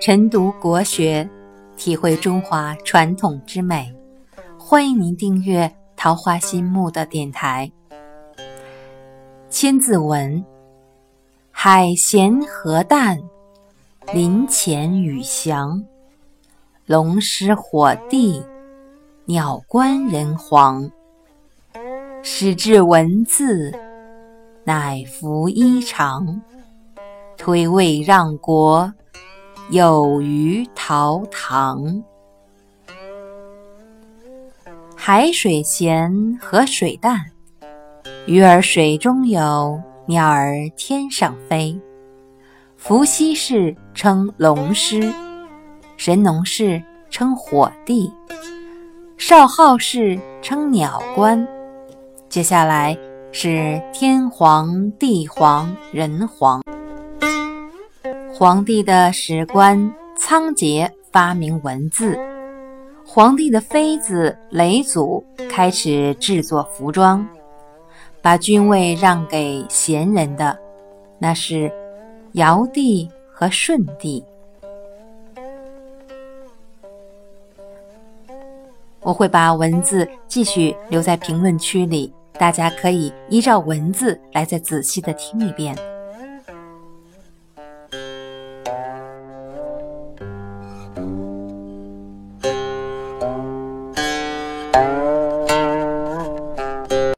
晨读国学，体会中华传统之美。欢迎您订阅桃花心木的电台。千字文：海咸河淡，林潜雨翔，龙师火帝，鸟官人皇。始制文字，乃服衣裳，推位让国。有鱼陶唐，海水咸，河水淡，鱼儿水中游，鸟儿天上飞。伏羲氏称龙师，神农氏称火帝，少昊氏称鸟官。接下来是天皇、地皇、人皇。皇帝的史官仓颉发明文字，皇帝的妃子雷祖开始制作服装，把君位让给贤人的，那是尧帝和舜帝。我会把文字继续留在评论区里，大家可以依照文字来再仔细的听一遍。Bye.